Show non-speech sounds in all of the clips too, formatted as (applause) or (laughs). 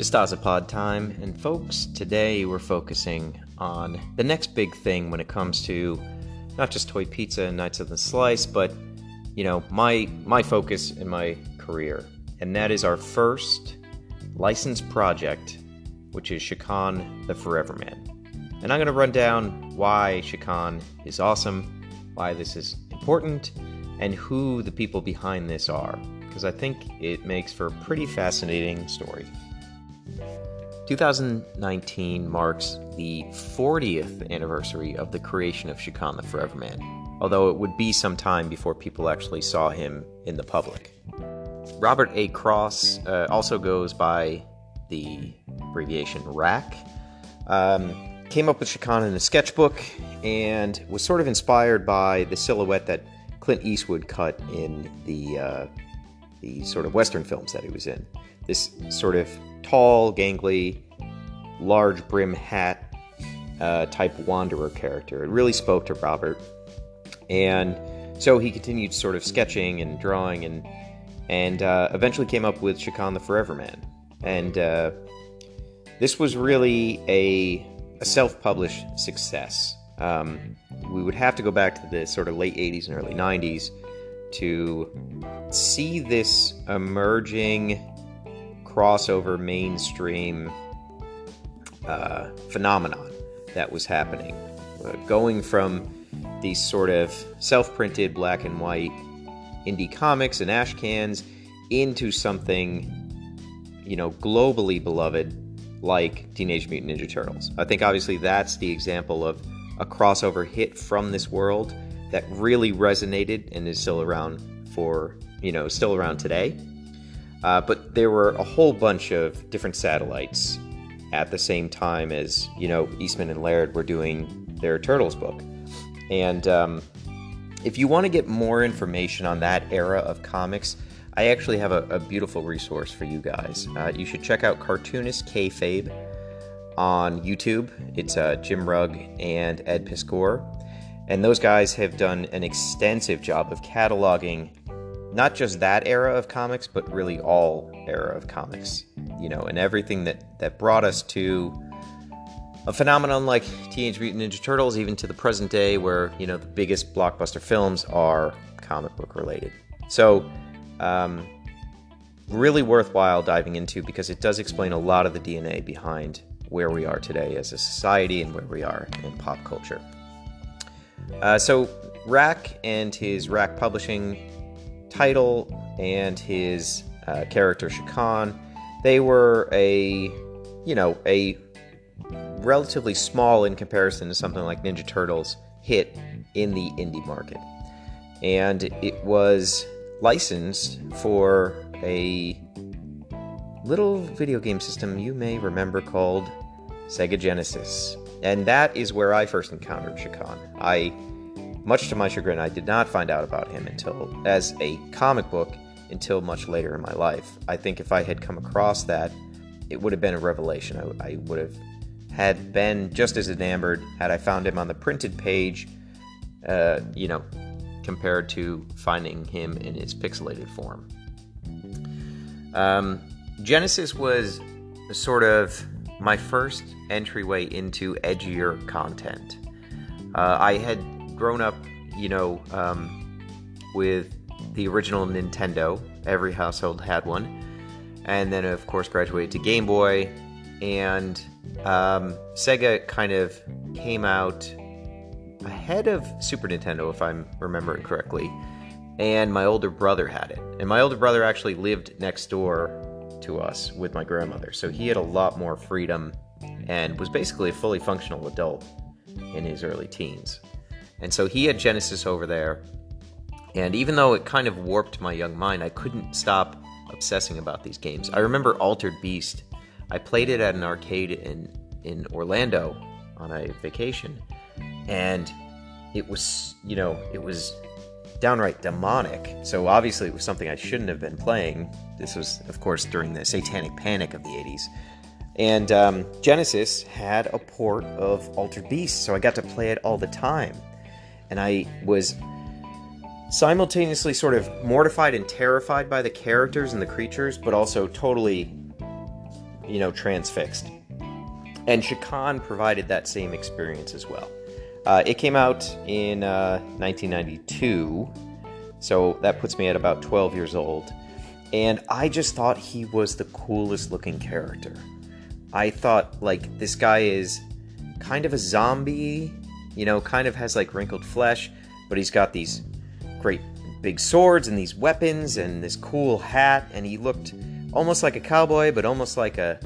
Pod time, and folks, today we're focusing on the next big thing when it comes to not just Toy Pizza and Knights of the Slice, but you know my my focus in my career, and that is our first licensed project, which is Chakan the Forever Man. And I'm going to run down why Chakan is awesome, why this is important, and who the people behind this are, because I think it makes for a pretty fascinating story. 2019 marks the 40th anniversary of the creation of Chakan the Forever Man, although it would be some time before people actually saw him in the public. Robert A. Kraus uh, also goes by the abbreviation RAK. Um, came up with Chakan in a sketchbook and was sort of inspired by the silhouette that Clint Eastwood cut in the uh, the sort of Western films that he was in. This sort of tall, gangly, large brim hat uh, type wanderer character. It really spoke to Robert, and so he continued sort of sketching and drawing, and and uh, eventually came up with Chakan the Forever Man. And uh, this was really a, a self-published success. Um, we would have to go back to the sort of late 80s and early 90s to see this emerging crossover mainstream uh, phenomenon that was happening. Uh, going from these sort of self printed black and white indie comics and ash cans into something, you know, globally beloved like Teenage Mutant Ninja Turtles. I think obviously that's the example of a crossover hit from this world that really resonated and is still around for, you know, still around today. Uh, but there were a whole bunch of different satellites at the same time as, you know, Eastman and Laird were doing their Turtles book. And um, if you want to get more information on that era of comics, I actually have a, a beautiful resource for you guys. Uh, you should check out Cartoonist Kayfabe on YouTube. It's uh, Jim Rugg and Ed Piskor. And those guys have done an extensive job of cataloging not just that era of comics, but really all era of comics. You know, and everything that, that brought us to a phenomenon like Teenage Mutant Ninja Turtles, even to the present day, where, you know, the biggest blockbuster films are comic book related. So, um, really worthwhile diving into because it does explain a lot of the DNA behind where we are today as a society and where we are in pop culture. Uh, so, RAK and his RAK Publishing title and his uh, character Chakan, they were a, you know, a relatively small in comparison to something like Ninja Turtles hit in the indie market. And it was licensed for a little video game system you may remember called Sega Genesis. And that is where I first encountered Chakan. I, much to my chagrin, I did not find out about him until, as a comic book, until much later in my life. I think if I had come across that, it would have been a revelation. I, I would have had been just as enamored had I found him on the printed page, uh, you know, compared to finding him in his pixelated form. Um, Genesis was sort of my first entryway into edgier content. Uh, I had grown up, you know, um, with the original Nintendo. Every household had one. And then, of course, graduated to Game Boy. And um, Sega kind of came out ahead of Super Nintendo, if I'm remembering correctly. And my older brother had it. And my older brother actually lived next door to us with my grandmother. So he had a lot more freedom and was basically a fully functional adult in his early teens. And so he had Genesis over there. And even though it kind of warped my young mind, I couldn't stop obsessing about these games. I remember Altered Beast. I played it at an arcade in in Orlando on a vacation, and it was you know it was downright demonic. So obviously it was something I shouldn't have been playing. This was, of course, during the satanic panic of the 80s. And um, Genesis had a port of Altered Beast, so I got to play it all the time. And I was simultaneously sort of mortified and terrified by the characters and the creatures, but also totally, you know, transfixed. And Chakan provided that same experience as well. Uh, it came out in uh, 1992, so that puts me at about 12 years old. And I just thought he was the coolest looking character. I thought, like, this guy is kind of a zombie, you know, kind of has like wrinkled flesh, but he's got these great big swords and these weapons and this cool hat, and he looked almost like a cowboy, but almost like a,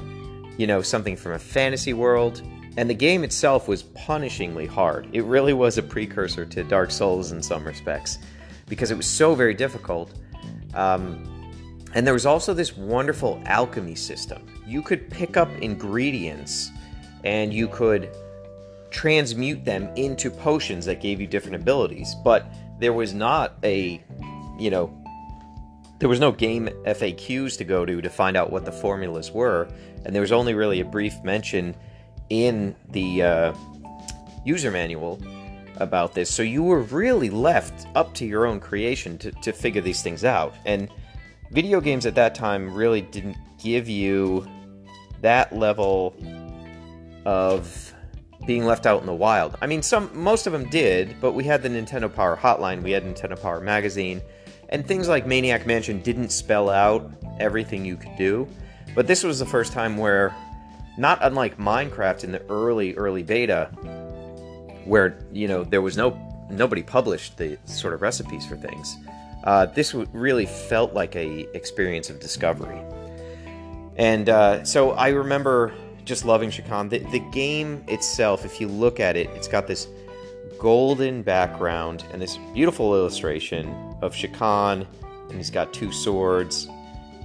you know, something from a fantasy world. And the game itself was punishingly hard. It really was a precursor to Dark Souls in some respects, because it was so very difficult. Um, and there was also this wonderful alchemy system. You could pick up ingredients and you could transmute them into potions that gave you different abilities. But there was not a, you know, there was no game FAQs to go to to find out what the formulas were, and there was only really a brief mention in the uh, user manual about this. So you were really left up to your own creation to, to figure these things out. And video games at that time really didn't give you that level of being left out in the wild. I mean, some most of them did, but we had the Nintendo Power Hotline, we had Nintendo Power Magazine, and things like Maniac Mansion didn't spell out everything you could do. But this was the first time where, not unlike Minecraft in the early early beta, where you know there was no nobody published the sort of recipes for things. Uh, this really felt like a experience of discovery, and uh, so I remember just loving Chakan. The, the game itself, if you look at it, it's got this golden background and this beautiful illustration of Chakan, and he's got two swords,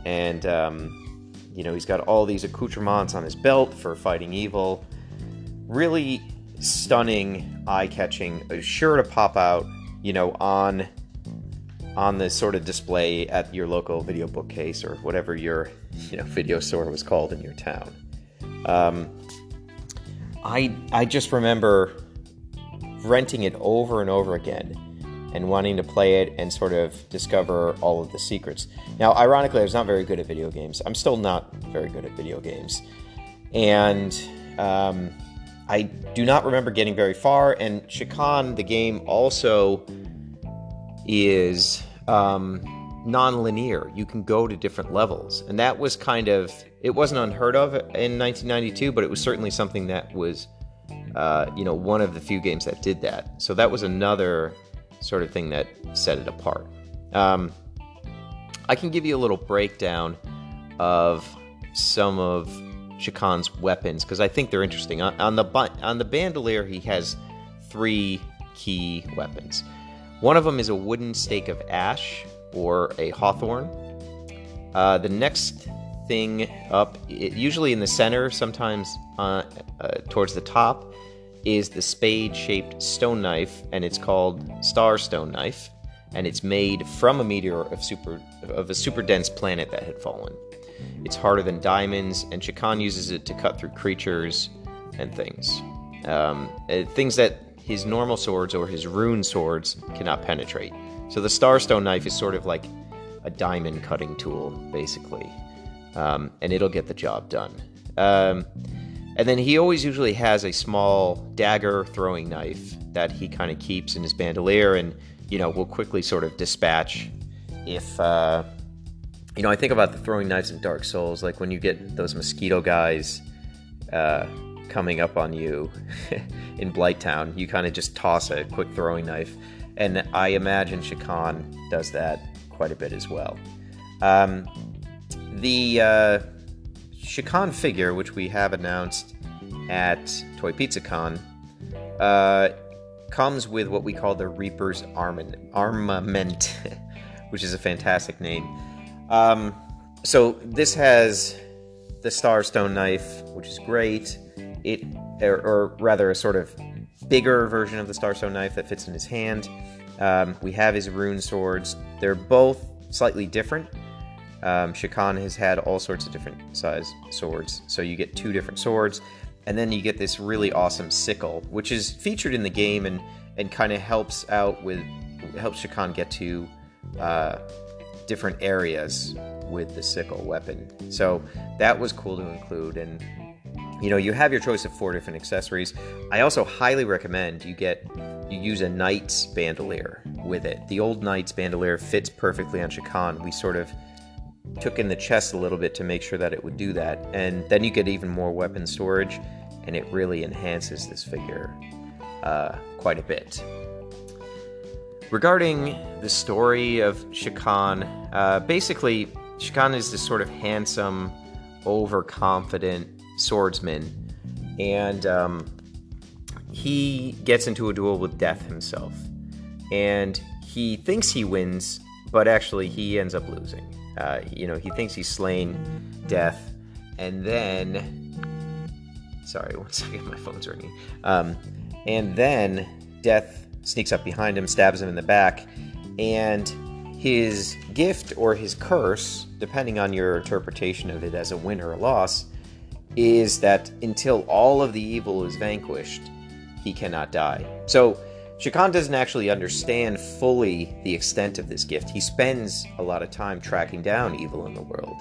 and um, you know he's got all these accoutrements on his belt for fighting evil. Really stunning, eye-catching, sure to pop out, you know, on on the sort of display at your local video bookcase or whatever your you know video store was called in your town. Um, I I just remember renting it over and over again and wanting to play it and sort of discover all of the secrets. Now, ironically, I was not very good at video games. I'm still not very good at video games, and um, I do not remember getting very far. And Chakan, the game, also is um, non-linear. You can go to different levels, and that was kind of it wasn't unheard of in 1992, but it was certainly something that was, uh, you know, one of the few games that did that. So that was another sort of thing that set it apart. Um, I can give you a little breakdown of some of Chakan's weapons because I think they're interesting. On, on the on the bandolier, he has three key weapons. One of them is a wooden stake of ash or a hawthorn. Uh, the next thing up, it, usually in the center, sometimes uh, uh, towards the top, is the spade shaped stone knife, and it's called Star Stone Knife, and it's made from a meteor of, super, of a super dense planet that had fallen. It's harder than diamonds, and Chakan uses it to cut through creatures and things. Um, uh, things that his normal swords or his rune swords cannot penetrate. So the Starstone knife is sort of like a diamond cutting tool, basically um, and it'll get the job done. Um, and then he always usually has a small dagger throwing knife that he kind of keeps in his bandolier, and you know will quickly sort of dispatch if uh, you know. I think about the throwing knives in Dark Souls, like when you get those mosquito guys uh, coming up on you (laughs) in Blighttown, you kind of just toss a quick throwing knife, and I imagine Chakan does that quite a bit as well. Um, the uh, Chakan figure, which we have announced at Toy Pizza Con, uh, comes with what we call the Reaper's Armament, (laughs) which is a fantastic name. Um, so this has the Starstone knife, which is great. It, or, or, rather, a sort of bigger version of the Starstone knife that fits in his hand. Um, we have his rune swords. They're both slightly different. Um, Chakan has had all sorts of different size swords, so you get two different swords, and then you get this really awesome sickle, which is featured in the game and and kind of helps out with helps Chakan get to uh, different areas with the sickle weapon. So that was cool to include. And you know, you have your choice of four different accessories. I also highly recommend you get you use a knight's bandolier with it. The old knight's bandolier fits perfectly on Chakan. We sort of took in the chest a little bit to make sure that it would do that. And then you get even more weapon storage, and it really enhances this figure uh, quite a bit. Regarding the story of Chakan, uh, basically, Chakan is this sort of handsome, overconfident swordsman, and um, he gets into a duel with Death himself. And he thinks he wins, but actually he ends up losing. Uh, you know, he thinks he's slain Death, and then. Sorry, (laughs) one second, my phone's ringing. Um, and then Death sneaks up behind him, stabs him in the back, and his gift or his curse, depending on your interpretation of it as a win or a loss, is that until all of the evil is vanquished, he cannot die. So Chakan doesn't actually understand fully the extent of this gift. He spends a lot of time tracking down evil in the world.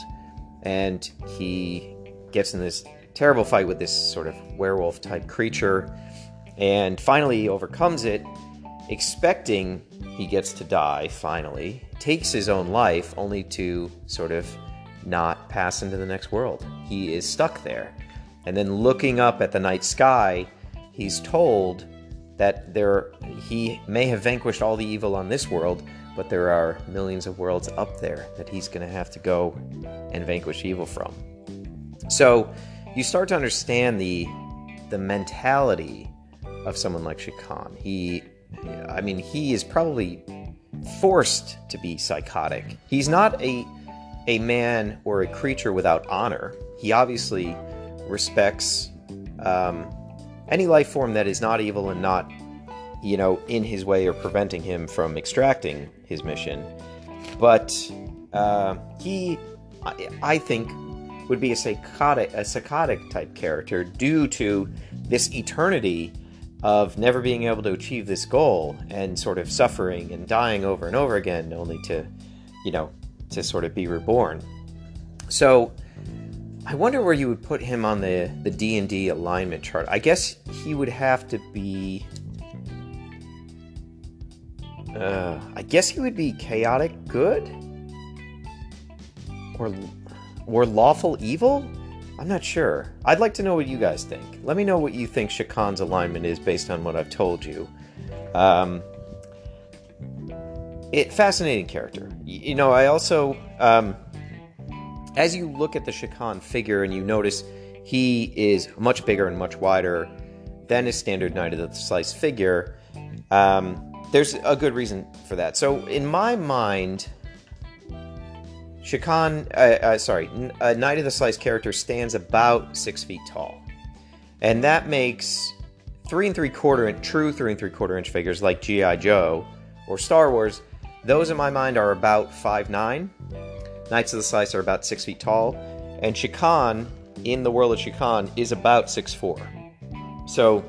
And he gets in this terrible fight with this sort of werewolf type creature. And finally, overcomes it, expecting he gets to die finally, takes his own life, only to sort of not pass into the next world. He is stuck there. And then looking up at the night sky, he's told that there he may have vanquished all the evil on this world, but there are millions of worlds up there that he's going to have to go and vanquish evil from. So you start to understand the the mentality of someone like Chakan. He I mean, he is probably forced to be psychotic. He's not a a man or a creature without honor. He obviously respects um, any life form that is not evil and not, you know, in his way or preventing him from extracting his mission. But uh, he, I, I think, would be a psychotic, a psychotic type character due to this eternity of never being able to achieve this goal and sort of suffering and dying over and over again, only to, you know, to sort of be reborn. So I wonder where you would put him on the the D and D alignment chart. I guess he would have to be. Uh, I guess he would be chaotic good, or or lawful evil. I'm not sure. I'd like to know what you guys think. Let me know what you think Chakan's alignment is based on what I've told you. Um, it fascinating character. You know, I also um, as you look at the Chakan figure and you notice he is much bigger and much wider than his standard Knight of the Slice figure, um, there's a good reason for that. So, in my mind, Chakan, uh, uh, sorry, a Knight of the Slice character stands about six feet tall. And that makes three and three quarter inch, true three and three quarter inch figures like G.I. Joe or Star Wars, those in my mind are about five nine. Knights of the Slice are about six feet tall, and Chakan in the world of Chakan is about six four. So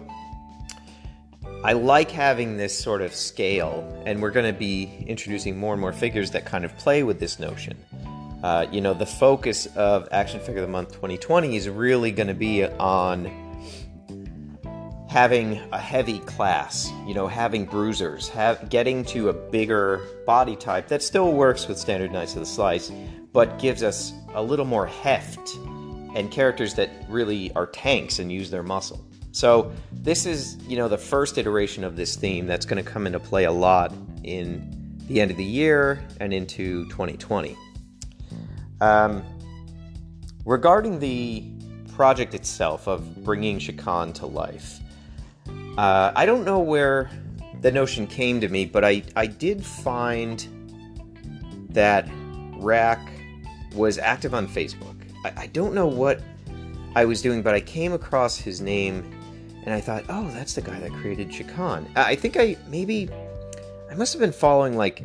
I like having this sort of scale, and we're going to be introducing more and more figures that kind of play with this notion. Uh, you know, the focus of Action Figure of the Month 2020 is really going to be on having a heavy class, you know, having bruisers, have, getting to a bigger body type that still works with standard Knights of the Slice, but gives us a little more heft and characters that really are tanks and use their muscle. So this is, you know, the first iteration of this theme that's going to come into play a lot in the end of the year and into 2020. Um, regarding the project itself of bringing Chakan to life, uh, I don't know where the notion came to me, but I, I did find that RAK was active on Facebook. I, I don't know what I was doing, but I came across his name and I thought, oh, that's the guy that created Chakan. I think I maybe I must have been following like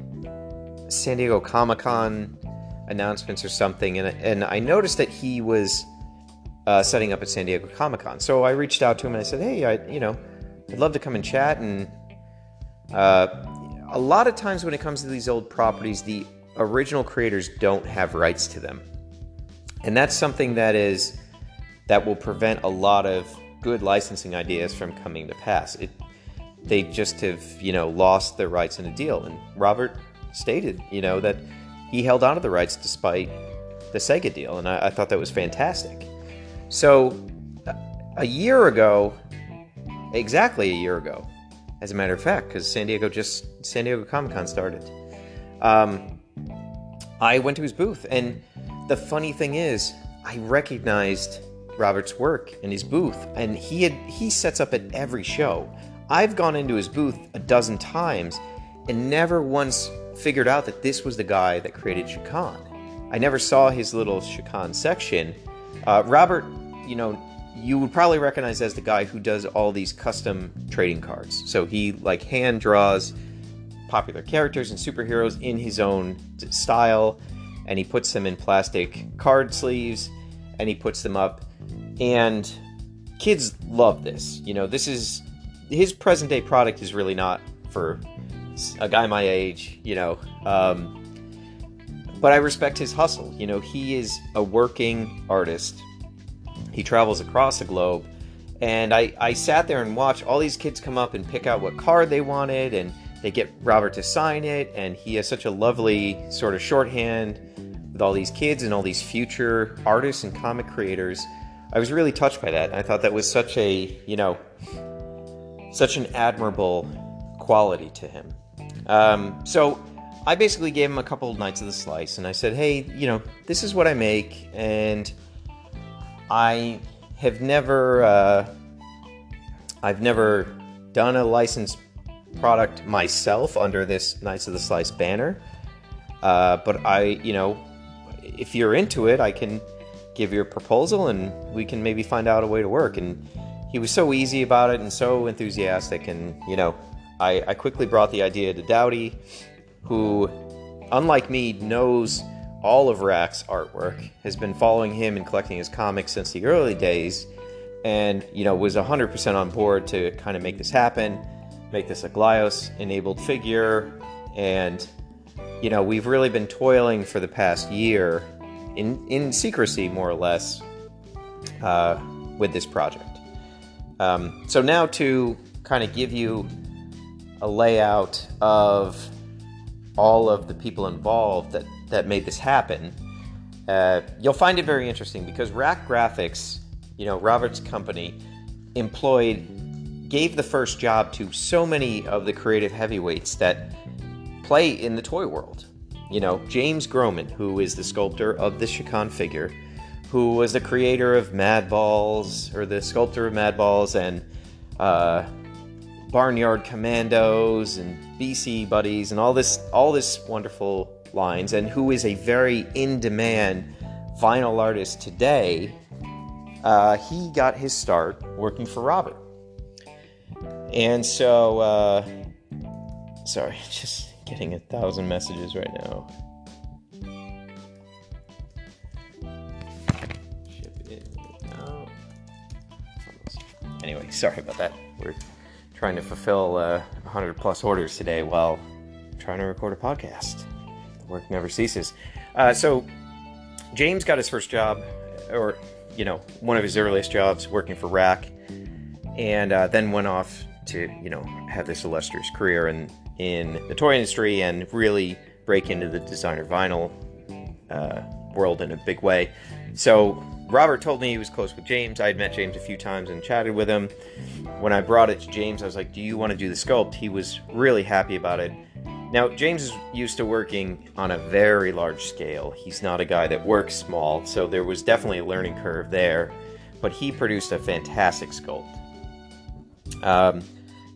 San Diego Comic Con announcements or something, and and I noticed that he was uh, setting up at San Diego Comic Con. So I reached out to him and I said, hey, I you know I'd love to come and chat. And uh, a lot of times when it comes to these old properties, the original creators don't have rights to them. And that's something that is that will prevent a lot of good licensing ideas from coming to pass. It they just have, you know, lost their rights in a deal. And Robert stated, you know, that he held on to the rights despite the Sega deal, and I, I thought that was fantastic. So, a year ago, exactly a year ago, as a matter of fact, because San Diego just San Diego Comic Con started. Um, I went to his booth, and the funny thing is, I recognized Robert's work in his booth, and he had he sets up at every show. I've gone into his booth a dozen times and never once figured out that this was the guy that created Chakan. I never saw his little Chakan section. Uh, Robert, you know, you would probably recognize as the guy who does all these custom trading cards. So he like hand draws popular characters and superheroes in his own style, and he puts them in plastic card sleeves, and he puts them up. And kids love this. You know, this is his present day product is really not for a guy my age, you know. Um, but I respect his hustle. You know, he is a working artist. He travels across the globe. And I, I sat there and watched all these kids come up and pick out what card they wanted, and they get Robert to sign it. And he has such a lovely sort of shorthand with all these kids and all these future artists and comic creators. I was really touched by that. I thought that was such a, you know, such an admirable quality to him. Um, so I basically gave him a couple of nights of the slice, and I said, "Hey, you know, this is what I make, and I have never, uh, I've never done a licensed product myself under this Knights of the Slice banner, uh, but I, you know, if you're into it, I can." give you a proposal and we can maybe find out a way to work and he was so easy about it and so enthusiastic. And, you know, I, I quickly brought the idea to Doughty, who, unlike me, knows all of RAK's artwork, has been following him and collecting his comics since the early days, and, you know, was 100% on board to kind of make this happen, make this a Glyos enabled figure. And, you know, we've really been toiling for the past year in, in secrecy, more or less, uh, with this project. Um, so now to kind of give you a layout of all of the people involved that, that made this happen, uh, you'll find it very interesting because RAK Graphics, you know, Robert's company, employed, gave the first job to so many of the creative heavyweights that play in the toy world. You know, James Groman, who is the sculptor of the Chakan figure, who was the creator of Mad Balls, or the sculptor of Mad Balls, and uh, Barnyard Commandos, and BC Buddies, and all this, all this wonderful lines, and who is a very in-demand vinyl artist today. Uh, he got his start working for Robert, and so, uh, sorry, (laughs) just getting a thousand messages right now. Anyway, sorry about that. We're trying to fulfill uh, 100 plus orders today while trying to record a podcast. Work never ceases. Uh, so, James got his first job, or, you know, one of his earliest jobs working for RAK, and uh, then went off to, you know, have this illustrious career in, in the toy industry and really break into the designer vinyl uh, world in a big way. So, Robert told me he was close with James. I had met James a few times and chatted with him. When I brought it to James, I was like, Do you want to do the sculpt? He was really happy about it. Now, James is used to working on a very large scale. He's not a guy that works small, so there was definitely a learning curve there. But he produced a fantastic sculpt. Um,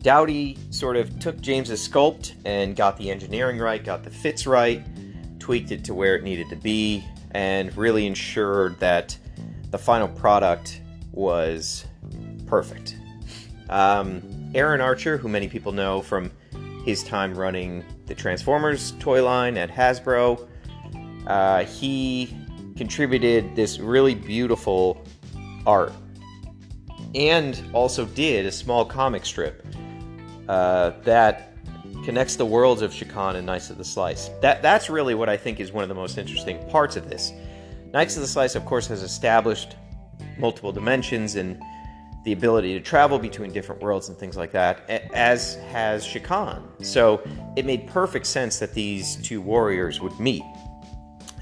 Doughty sort of took James's sculpt and got the engineering right, got the fits right, tweaked it to where it needed to be, and really ensured that the final product was perfect. Um, Aaron Archer, who many people know from his time running the Transformers toy line at Hasbro, uh, he contributed this really beautiful art and also did a small comic strip uh, that connects the worlds of Chakan and Knights of the Slice. That that's really what I think is one of the most interesting parts of this. Knights of the Slice, of course, has established multiple dimensions and the ability to travel between different worlds and things like that, as has Chakan. So it made perfect sense that these two warriors would meet.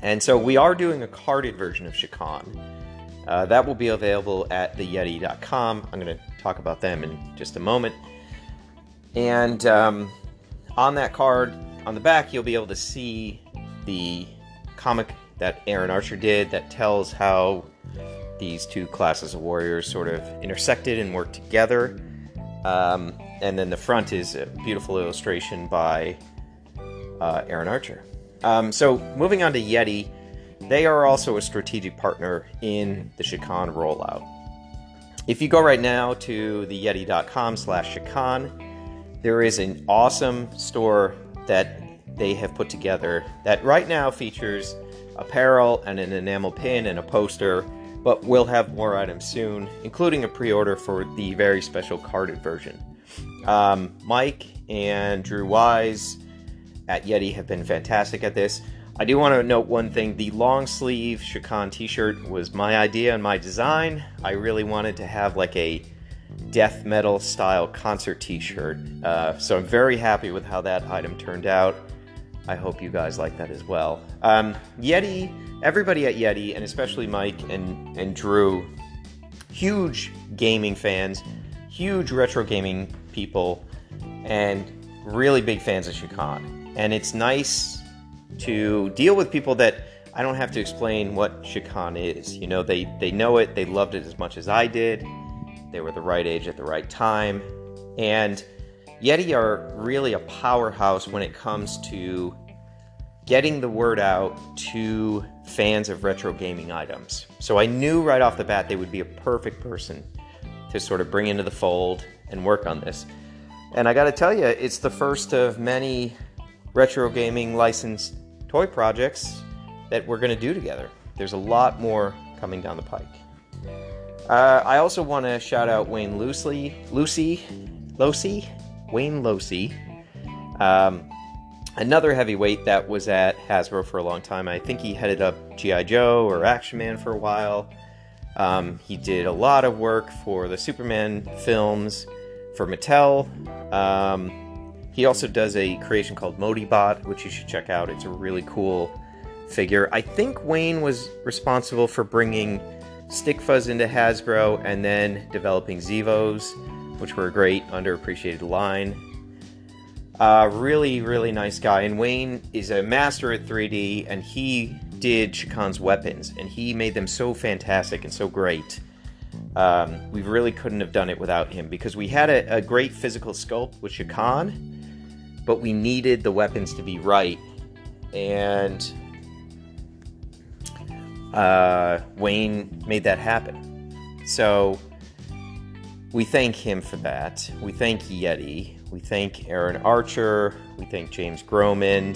And so we are doing a carded version of Chakan. Uh, that will be available at theyetee.com. I'm going to talk about them in just a moment. And um, on that card, on the back, you'll be able to see the comic that Aaron Archer did that tells how these two classes of warriors sort of intersected and worked together. Um, and then the front is a beautiful illustration by uh, Aaron Archer. Um, so moving on to Yetee, they are also a strategic partner in the Chakan rollout. If you go right now to the theyetee.com slash Chakan, there is an awesome store that they have put together that right now features apparel and an enamel pin and a poster but we'll have more items soon, including a pre order for the very special carded version. Um, Mike and Drew Wise at Yetee have been fantastic at this. I do want to note one thing the long sleeve Chakan t shirt was my idea and my design. I really wanted to have like a death metal style concert t shirt. Uh, so I'm very happy with how that item turned out. I hope you guys like that as well. Um, Yetee everybody at Yetee, and especially Mike and, and Drew, huge gaming fans, huge retro gaming people, and really big fans of Chakan. And it's nice to deal with people that I don't have to explain what Chakan is. You know, they, they know it, they loved it as much as I did, they were the right age at the right time. And Yetee are really a powerhouse when it comes to getting the word out to fans of retro gaming items. So I knew right off the bat they would be a perfect person to sort of bring into the fold and work on this. And I got to tell you, it's the first of many retro gaming licensed toy projects that we're going to do together. There's a lot more coming down the pike. Uh, I also want to shout out Wayne Lucy, Lucy, Losi, Wayne Losi. Um, another heavyweight that was at Hasbro for a long time. I think he headed up G.I. Joe or Action Man for a while. Um, he did a lot of work for the Superman films for Mattel. Um, he also does a creation called Modibot, which you should check out. It's a really cool figure. I think Wayne was responsible for bringing Stick Fuzz into Hasbro and then developing Zevos, which were a great underappreciated line. Uh, really, really nice guy. And Wayne is a master at 3D, and he did Chakan's weapons, and he made them so fantastic and so great. Um, we really couldn't have done it without him because we had a, a great physical sculpt with Chakan, but we needed the weapons to be right. And uh, Wayne made that happen. So we thank him for that. We thank Yetee. We thank Aaron Archer. We thank James Groman.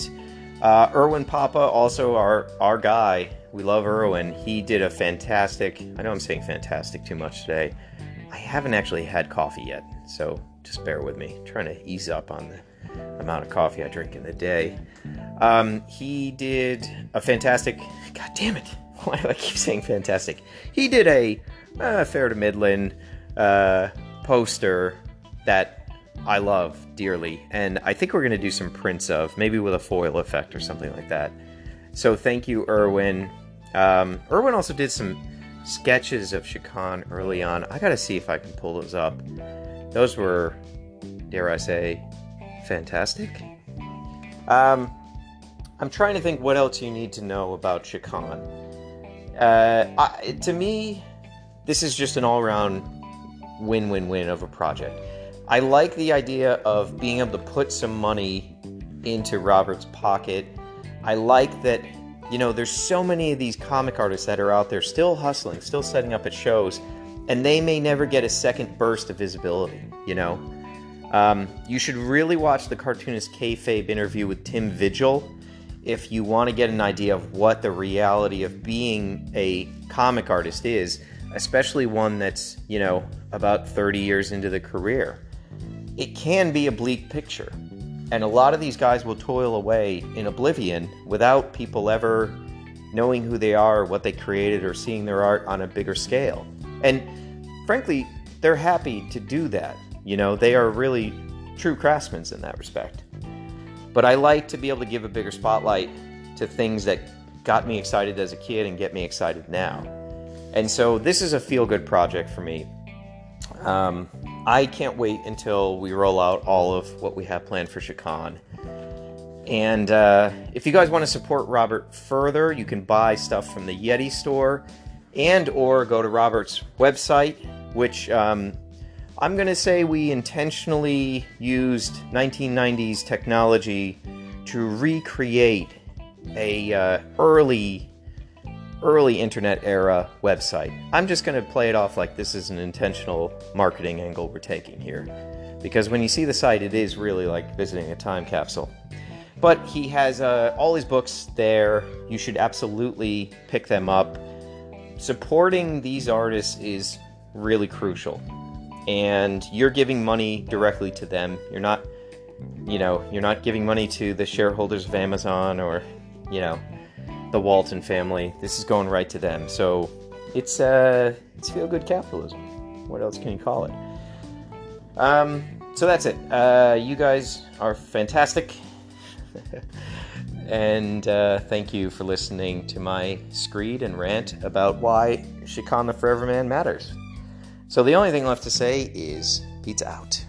Uh, Erwin Papa, also our, our guy. We love Erwin. He did a fantastic, I know I'm saying fantastic too much today. I haven't actually had coffee yet, so just bear with me. I'm trying to ease up on the amount of coffee I drink in the day. Um, he did a fantastic, god damn it, (laughs) why do I keep saying fantastic? He did a uh, fair to Midland uh, poster that I love dearly, and I think we're to do some prints of, maybe with a foil effect or something like that. So thank you, Erwin. Um, Erwin also did some sketches of Chakan early on. I got to see if I can pull those up. Those were, dare I say, fantastic. Um, I'm trying to think what else you need to know about Chakan. Uh, I, to me, this is just an all-around win-win-win of a project. I like the idea of being able to put some money into Robert's pocket. I like that, you know, there's so many of these comic artists that are out there still hustling, still setting up at shows, and they may never get a second burst of visibility, you know? Um, you should really watch the cartoonist kayfabe interview with Tim Vigil if you want to get an idea of what the reality of being a comic artist is, especially one that's, you know, about 30 years into the career it can be a bleak picture. And a lot of these guys will toil away in oblivion without people ever knowing who they are, what they created, or seeing their art on a bigger scale. And frankly, they're happy to do that. You know, they are really true craftsmen in that respect. But I like to be able to give a bigger spotlight to things that got me excited as a kid and get me excited now. And so this is a feel good project for me. Um, I can't wait until we roll out all of what we have planned for Chakan. And uh, if you guys want to support Robert further, you can buy stuff from the Yetee store and or go to Robert's website, which um, I'm going to say we intentionally used 1990s technology to recreate a uh, early early internet era website. I'm just going to play it off like this is an intentional marketing angle we're taking here. Because when you see the site, it is really like visiting a time capsule. But he has uh, all his books there. You should absolutely pick them up. Supporting these artists is really crucial. And you're giving money directly to them. You're not, you know, you're not giving money to the shareholders of Amazon or, you know, the Walton family. This is going right to them. So it's uh, it's feel good capitalism. What else can you call it? Um, so that's it. Uh, you guys are fantastic. (laughs) and uh, thank you for listening to my screed and rant about why Chakan the Forever Man matters. So the only thing left to say is pizza out.